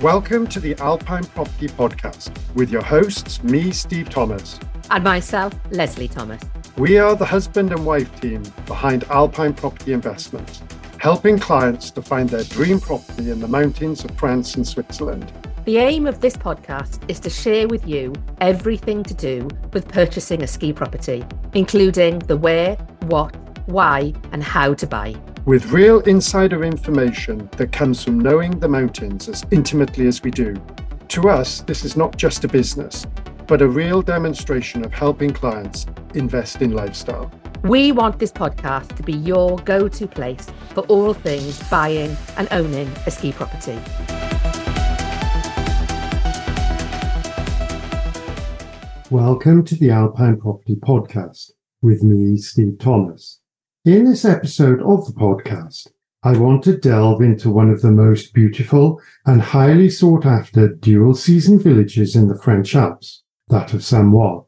Welcome to the Alpine Property Podcast with your hosts, me, Steve Thomas. And myself, Leslie Thomas. We are the husband and wife team behind Alpine Property Investments, helping clients to find their dream property in the mountains of France and Switzerland. The aim of this podcast is to share with you everything to do with purchasing a ski property, including the where, what, why, and how to buy with real insider information that comes from knowing the mountains as intimately as we do. To us, this is not just a business, but a real demonstration of helping clients invest in lifestyle. We want this podcast to be your go to place for all things buying and owning a ski property. Welcome to the Alpine Property Podcast with me, Steve Thomas. In this episode of the podcast, I want to delve into one of the most beautiful and highly sought after dual season villages in the French Alps, that of Samoens,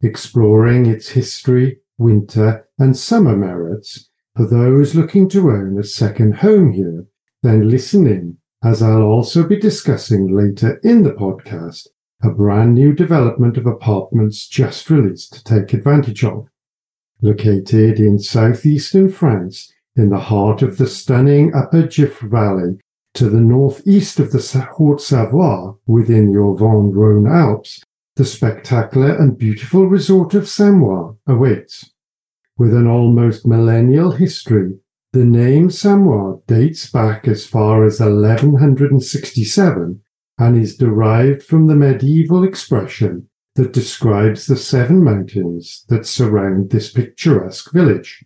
exploring its history, winter, and summer merits for those looking to own a second home here. Then listen in, as I'll also be discussing later in the podcast a brand new development of apartments just released to take advantage of located in southeastern France in the heart of the stunning Upper Giffre Valley to the northeast of the Haute-Savoie within the Auvergne-Rhône Alps, the spectacular and beautiful resort of Samoens awaits. With an almost millennial history, the name Samoens dates back as far as 1167 and is derived from the medieval expression that describes the seven mountains that surround this picturesque village.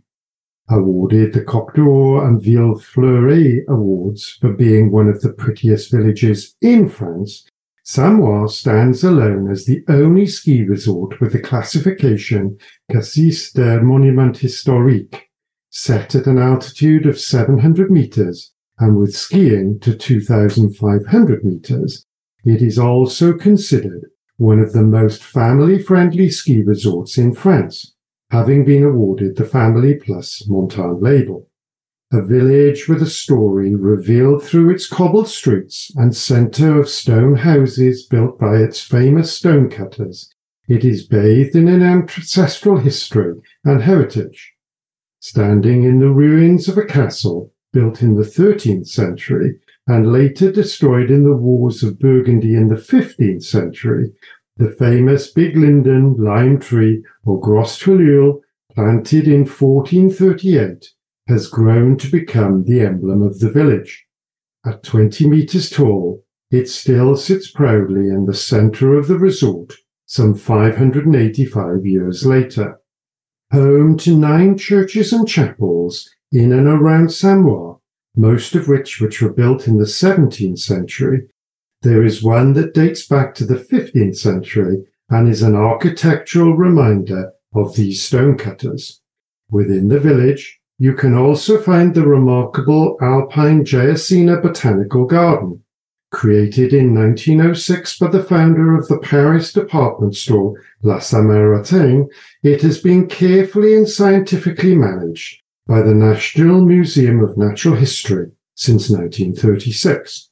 Awarded the Coq d'Or and Ville Fleurie awards for being one of the prettiest villages in France, Samoens stands alone as the only ski resort with the classification Cassis des Monument Historique, set at an altitude of 700 meters and with skiing to 2,500 meters. It is also considered one of the most family-friendly ski resorts in France, having been awarded the Family Plus Montagne label. A village with a story revealed through its cobbled streets and centre of stone houses built by its famous stonecutters, it is bathed in an ancestral history and heritage. Standing in the ruins of a castle built in the 13th century, and later destroyed in the wars of Burgundy in the 15th century, the famous big linden lime tree or Gros Tilleul, planted in 1438, has grown to become the emblem of the village. At 20 metres tall, it still sits proudly in the centre of the resort some 585 years later. Home to nine churches and chapels in and around Samoens, most of which which were built in the 17th century, there is one that dates back to the 15th century and is an architectural reminder of these stonecutters. Within the village, you can also find the remarkable Alpine Jaÿsinia Botanical Garden, created in 1906 by the founder of the Paris department store La Samaritaine. It has been carefully and scientifically managed by the National Museum of Natural History since 1936.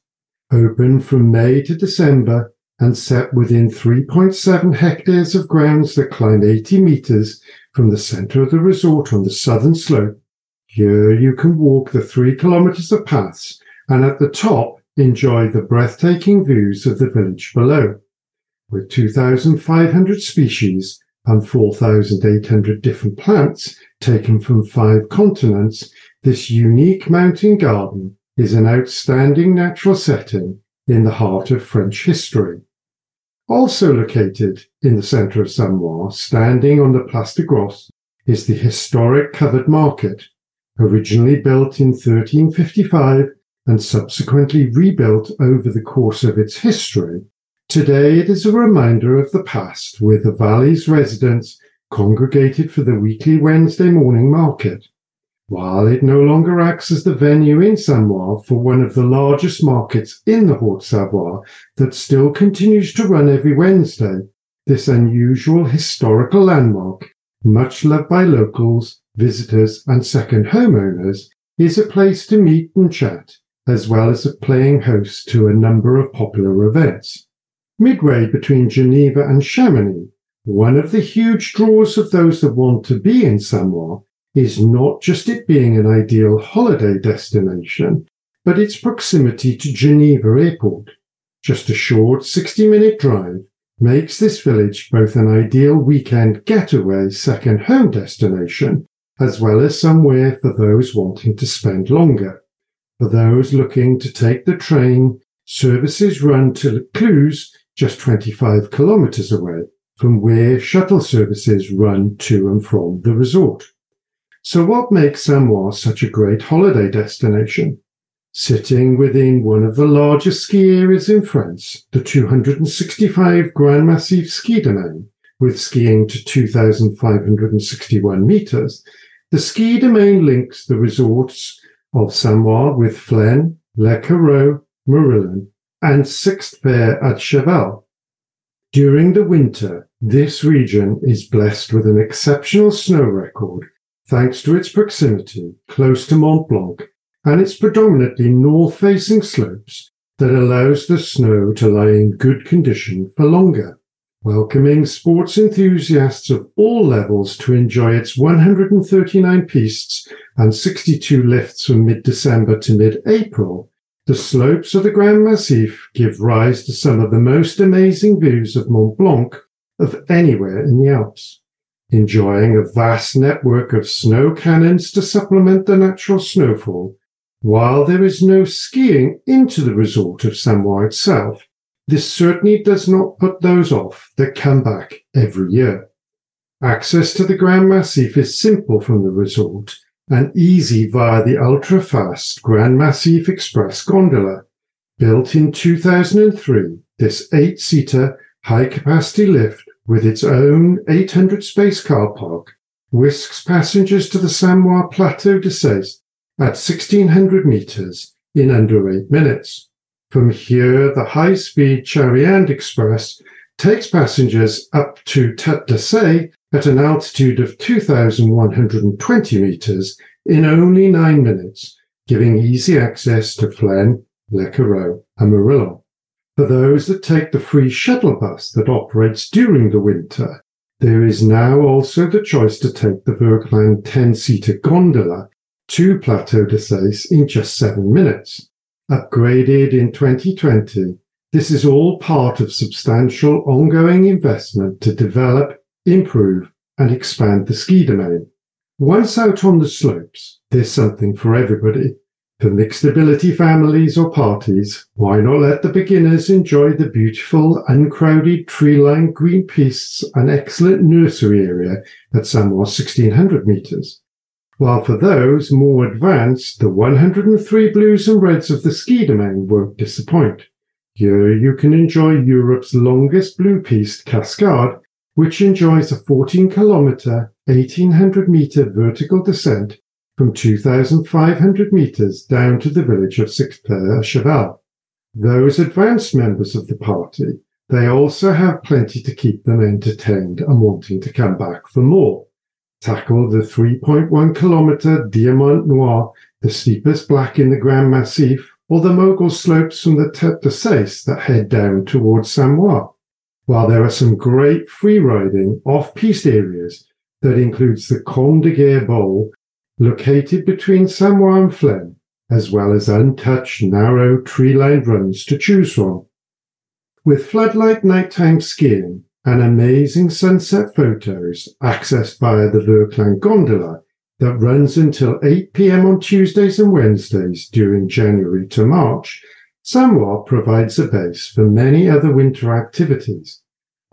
Open from May to December and set within 3.7 hectares of grounds that climb 80 meters from the center of the resort on the southern slope. Here you can walk the three kilometers of paths and at the top enjoy the breathtaking views of the village below. With 2,500 species and 4,800 different plants taken from five continents, this unique mountain garden is an outstanding natural setting in the heart of French history. Also located in the centre of Samoens, standing on the Place de Gros, is the historic covered market, originally built in 1355 and subsequently rebuilt over the course of its history. Today it is a reminder of the past, with the valley's residents congregated for the weekly Wednesday morning market. While it no longer acts as the venue in Samoens for one of the largest markets in the Haute-Savoie that still continues to run every Wednesday, this unusual historical landmark, much loved by locals, visitors, and second homeowners, is a place to meet and chat, as well as a playing host to a number of popular events. Midway between Geneva and Chamonix, one of the huge draws of those that want to be in Samoens is not just it being an ideal holiday destination, but its proximity to Geneva Airport. Just a short 60 minute drive makes this village both an ideal weekend getaway second home destination, as well as somewhere for those wanting to spend longer. For those looking to take the train, services run to Cluses, just 25 kilometres away, from where shuttle services run to and from the resort. So what makes Samoens such a great holiday destination? Sitting within one of the largest ski areas in France, the 265 Grand Massif ski domain, with skiing to 2,561 metres, the ski domain links the resorts of Samoens with Flaine, Les Carroz, Morillon, and Sixt-Fer-à-Cheval. During the winter, this region is blessed with an exceptional snow record thanks to its proximity close to Mont Blanc and its predominantly north-facing slopes that allows the snow to lie in good condition for longer, welcoming sports enthusiasts of all levels to enjoy its 139 pistes and 62 lifts from mid-December to mid-April. The slopes of the Grand Massif give rise to some of the most amazing views of Mont Blanc of anywhere in the Alps enjoying a vast network of snow cannons to supplement the natural snowfall while there is no skiing into the resort of Samoens itself, this certainly does not put those off that come back every year. Access to the Grand Massif is simple from the resort and easy via the ultra-fast Grand Massif Express gondola. Built in 2003, this eight-seater high-capacity lift with its own 800 space car park whisks passengers to the Samoens Plateau de Sèze at 1600 meters in under eight minutes. From here, the high-speed Chariande Express takes passengers up to Tête de Sèze at an altitude of 2,120 meters in only nine minutes, giving easy access to Flaine, Les Carroz, and Morillon. For those that take the free shuttle bus that operates during the winter, there is now also the choice to take the Vercland 10-seater gondola to Plateau de Sèze in just seven minutes. Upgraded in 2020, this is all part of substantial ongoing investment to develop, improve, and expand the ski domain. Once out on the slopes, there's something for everybody. For mixed ability families or parties, why not let the beginners enjoy the beautiful, uncrowded tree-lined green pistes and excellent nursery area at Samoens 1600 meters? while for those more advanced, the 103 blues and reds of the ski domain won't disappoint. Here you can enjoy Europe's longest blue piste cascade, which enjoys a 14 kilometer, 1800 meter vertical descent from 2,500 meters down to the village of Sixte Cheval. Those advanced members of the party, they also have plenty to keep them entertained and wanting to come back for more tackle the 3.1 kilometer Diamant Noir, the steepest black in the Grand Massif, or the mogul slopes from the Tête de Sèze that head down towards Samoens. While there are some great free riding off-piste areas that includes the Combe de Gers Bowl, located between Samoens and Flaine, as well as untouched, narrow, tree-lined runs to choose from. With floodlight nighttime skiing, and amazing sunset photos accessed via the Vercland gondola that runs until 8 pm on Tuesdays and Wednesdays during January to March, Samoens provides a base for many other winter activities.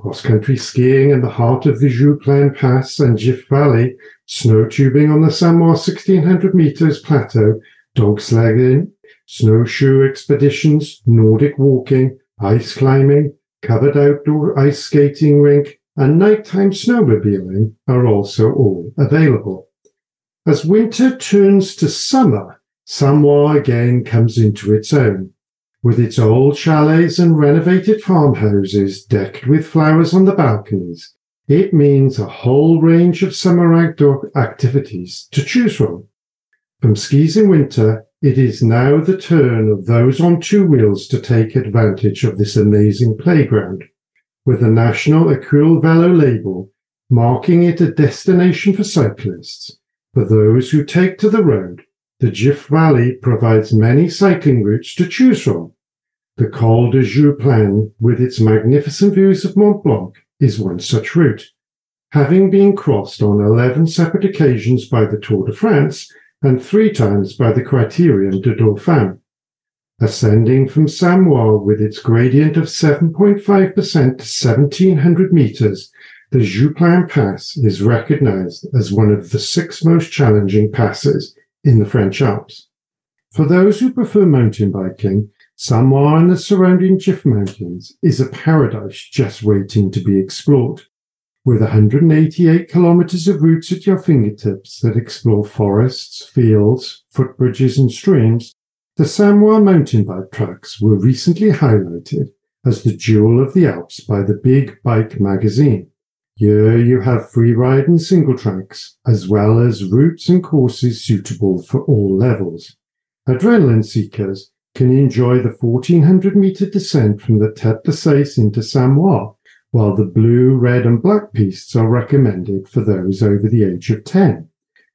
Cross-country skiing in the heart of the Joux Pass and Giffre Valley, snow tubing on the Samoens 1600 meters plateau, dog sledding, snowshoe expeditions, Nordic walking, ice climbing, covered outdoor ice skating rink, and nighttime snowmobiling are also all available. As winter turns to summer, Samoens again comes into its own, with its old chalets and renovated farmhouses decked with flowers on the balconies. It means a whole range of summer outdoor activities to choose from. From skis in winter it is now the turn of those on two wheels to take advantage of this amazing playground, with the National École Velo label marking it a destination for cyclists. For those who take to the road, the Giffre Valley provides many cycling routes to choose from. The Col de Joux-Plane, with its magnificent views of Mont Blanc, is one such route. Having been crossed on 11 separate occasions by the Tour de France and three times by the Criterium de Dauphiné. Ascending from Samoens with its gradient of 7.5% to 1700 meters, the Joux-Plane Pass is recognized as one of the six most challenging passes in the French Alps. For those who prefer mountain biking, Samoens and the surrounding Giffre Mountains is a paradise just waiting to be explored. With 188 kilometers of routes at your fingertips that explore forests, fields, footbridges, and streams, the Samoens mountain bike tracks were recently highlighted as the jewel of the Alps by the Big Bike magazine. Here you have free ride and single tracks, as well as routes and courses suitable for all levels. Adrenaline seekers can enjoy the 1400 meter descent from the Tête de Sèze into Samoens, while the blue, red, and black pistes are recommended for those over the age of 10.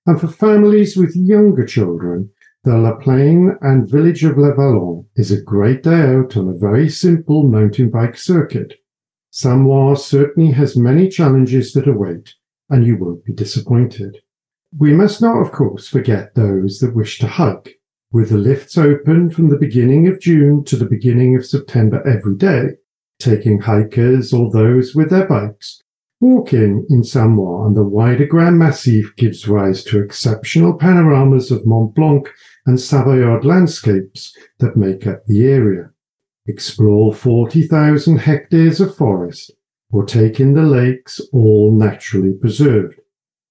And for families with younger children, the La Plaine and village of Le Vallon is a great day out on a very simple mountain bike circuit. Samoens certainly has many challenges that await, and you won't be disappointed. We must not, of course, forget those that wish to hike. With the lifts open from the beginning of June to the beginning of September every day, taking hikers or those with their bikes, walking in Samoens and the wider Grand Massif gives rise to exceptional panoramas of Mont Blanc and Savoyard landscapes that make up the area explore 40,000 hectares of forest, or take in the lakes, all naturally preserved.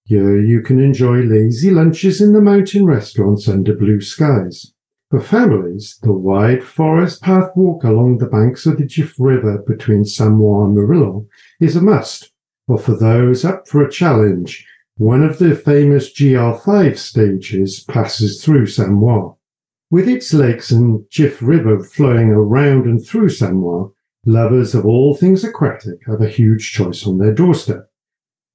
Here you can enjoy lazy lunches in the mountain restaurants under blue skies. For families, the wide forest path walk along the banks of the Giffre River between Samoens and Morillon is a must, or for those up for a challenge, one of the famous GR5 stages passes through Samoens. With its lakes and Giffre River flowing around and through Samoens, lovers of all things aquatic have a huge choice on their doorstep.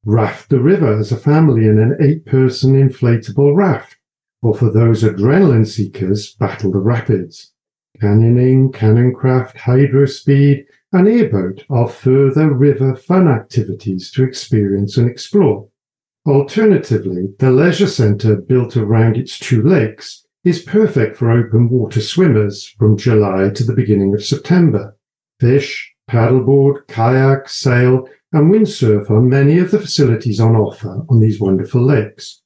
Raft the river as a family in an eight-person inflatable raft, or for those adrenaline seekers, battle the rapids. Canyoning, canoncraft, hydrospeed, and airboat are further river fun activities to experience and explore. Alternatively, the leisure centre built around its two lakes is perfect for open water swimmers from July to the beginning of September. Fish, paddleboard, kayak, sail, and windsurf are many of the facilities on offer on these wonderful lakes.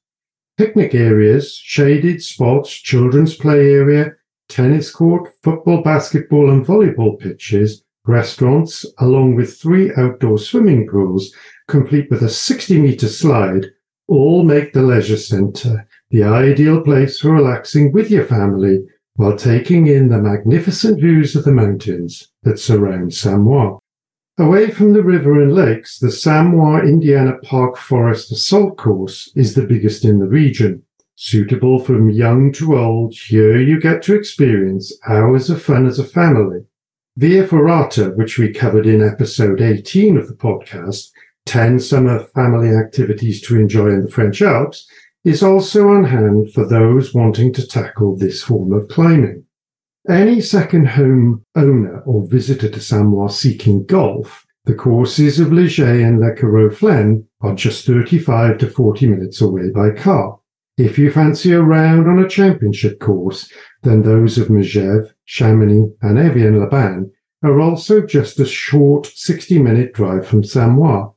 Picnic areas, shaded spots, children's play area, tennis court, football, basketball, and volleyball pitches, restaurants, along with three outdoor swimming pools, complete with a 60 metre slide, all make the leisure centre the ideal place for relaxing with your family while taking in the magnificent views of the mountains that surround Samoens. Away from the river and lakes, the Samoens Indiana Park Forest Assault Course is the biggest in the region. Suitable from young to old, here you get to experience hours of fun as a family. Via Ferrata, which we covered in episode 18 of the podcast, 10 summer family activities to enjoy in the French Alps, is also on hand for those wanting to tackle this form of climbing. Any second home owner or visitor to Samoens seeking golf, the courses of Leger and Les Carroz are just 35 to 40 minutes away by car. If you fancy a round on a championship course, then those of Megève, Chamonix, and Evian-les-Bains are also just a short 60 minute drive from Samoens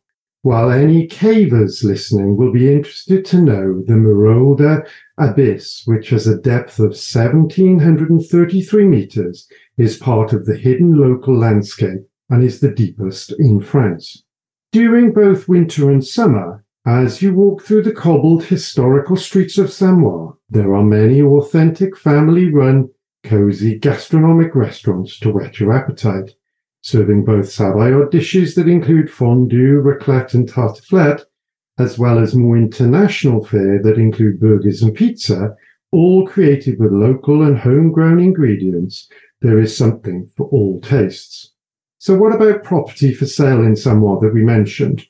while any cavers listening will be interested to know the Mirolda Abyss, which has a depth of 1,733 meters, is part of the hidden local landscape and is the deepest in France. During both winter and summer, as you walk through the cobbled historical streets of Samoens, there are many authentic family run, cozy gastronomic restaurants to whet your appetite serving both Savoyard dishes that include fondue, raclette, and tartiflette, as well as more international fare that include burgers and pizza, all created with local and homegrown ingredients, there is something for all tastes. So, what about property for sale in Samoens that we mentioned?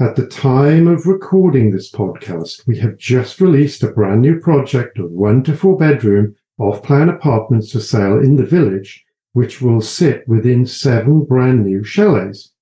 At the time of recording this podcast, we have just released a brand new project of one to four bedroom off plan apartments for sale in the village, which will sit within seven brand new chalets.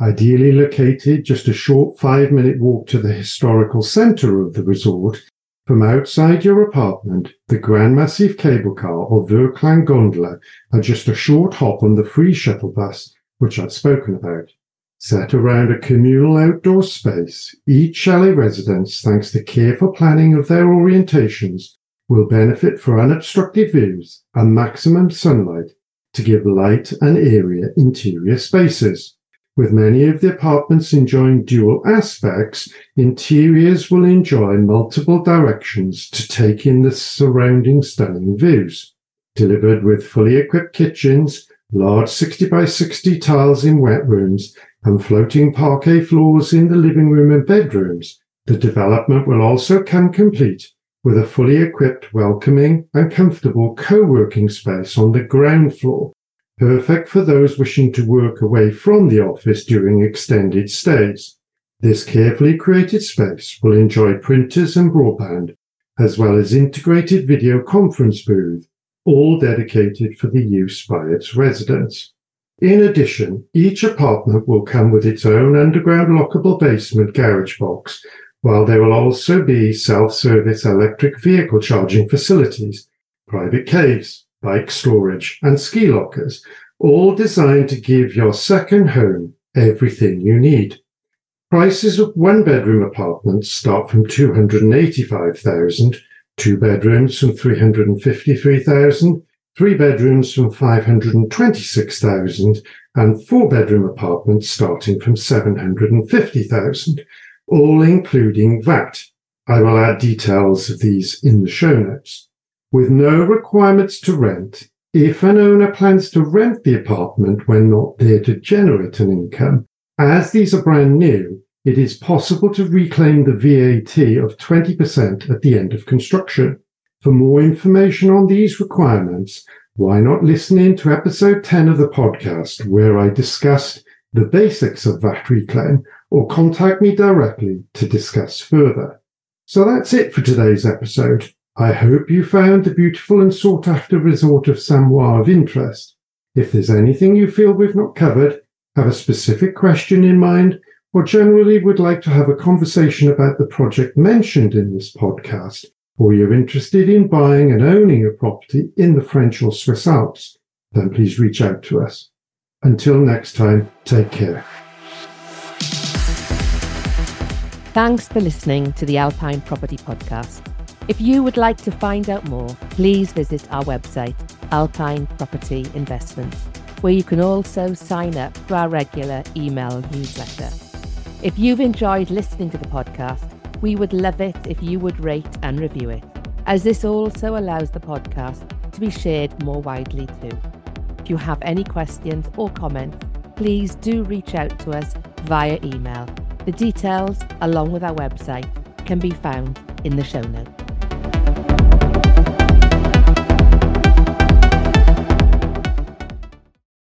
Ideally located just a short five minute walk to the historical centre of the resort, from outside your apartment, the Grand Massif cable car or Vercland gondola are just a short hop on the free shuttle bus, which I've spoken about. Set around a communal outdoor space, each chalet residence, thanks to careful planning of their orientations, will benefit for unobstructed views and maximum sunlight to give light and area interior spaces. With many of the apartments enjoying dual aspects, interiors will enjoy multiple directions to take in the surrounding stunning views. Delivered with fully equipped kitchens, large 60 by 60 tiles in wet rooms, and floating parquet floors in the living room and bedrooms, the development will also come complete with a fully equipped, welcoming, and comfortable co working space on the ground floor perfect for those wishing to work away from the office during extended stays. This carefully created space will enjoy printers and broadband, as well as integrated video conference booth, all dedicated for the use by its residents. In addition, each apartment will come with its own underground lockable basement garage box, while there will also be self-service electric vehicle charging facilities, private caves, bike storage, and ski lockers, all designed to give your second home everything you need. Prices of one bedroom apartments start from 285,000, two bedrooms from 353,000, three bedrooms from 526,000, and four bedroom apartments starting from 750,000, all including VAT. I will add details of these in the show notes with no requirements to rent. If an owner plans to rent the apartment when not there to generate an income, as these are brand new, it is possible to reclaim the VAT of 20% at the end of construction. For more information on these requirements, why not listen in to episode 10 of the podcast where I discussed the basics of VAT reclaim or contact me directly to discuss further. So that's it for today's episode. I hope you found the beautiful and sought after resort of Samoens of interest. If there's anything you feel we've not covered, have a specific question in mind, or generally would like to have a conversation about the project mentioned in this podcast, or you're interested in buying and owning a property in the French or Swiss Alps, then please reach out to us. Until next time, take care. Thanks for listening to the Alpine Property Podcast. If you would like to find out more, please visit our website, Alpine Property Investments, where you can also sign up to our regular email newsletter. If you've enjoyed listening to the podcast, we would love it if you would rate and review it, as this also allows the podcast to be shared more widely too. If you have any questions or comments, please do reach out to us via email. The details, along with our website, can be found in the show notes.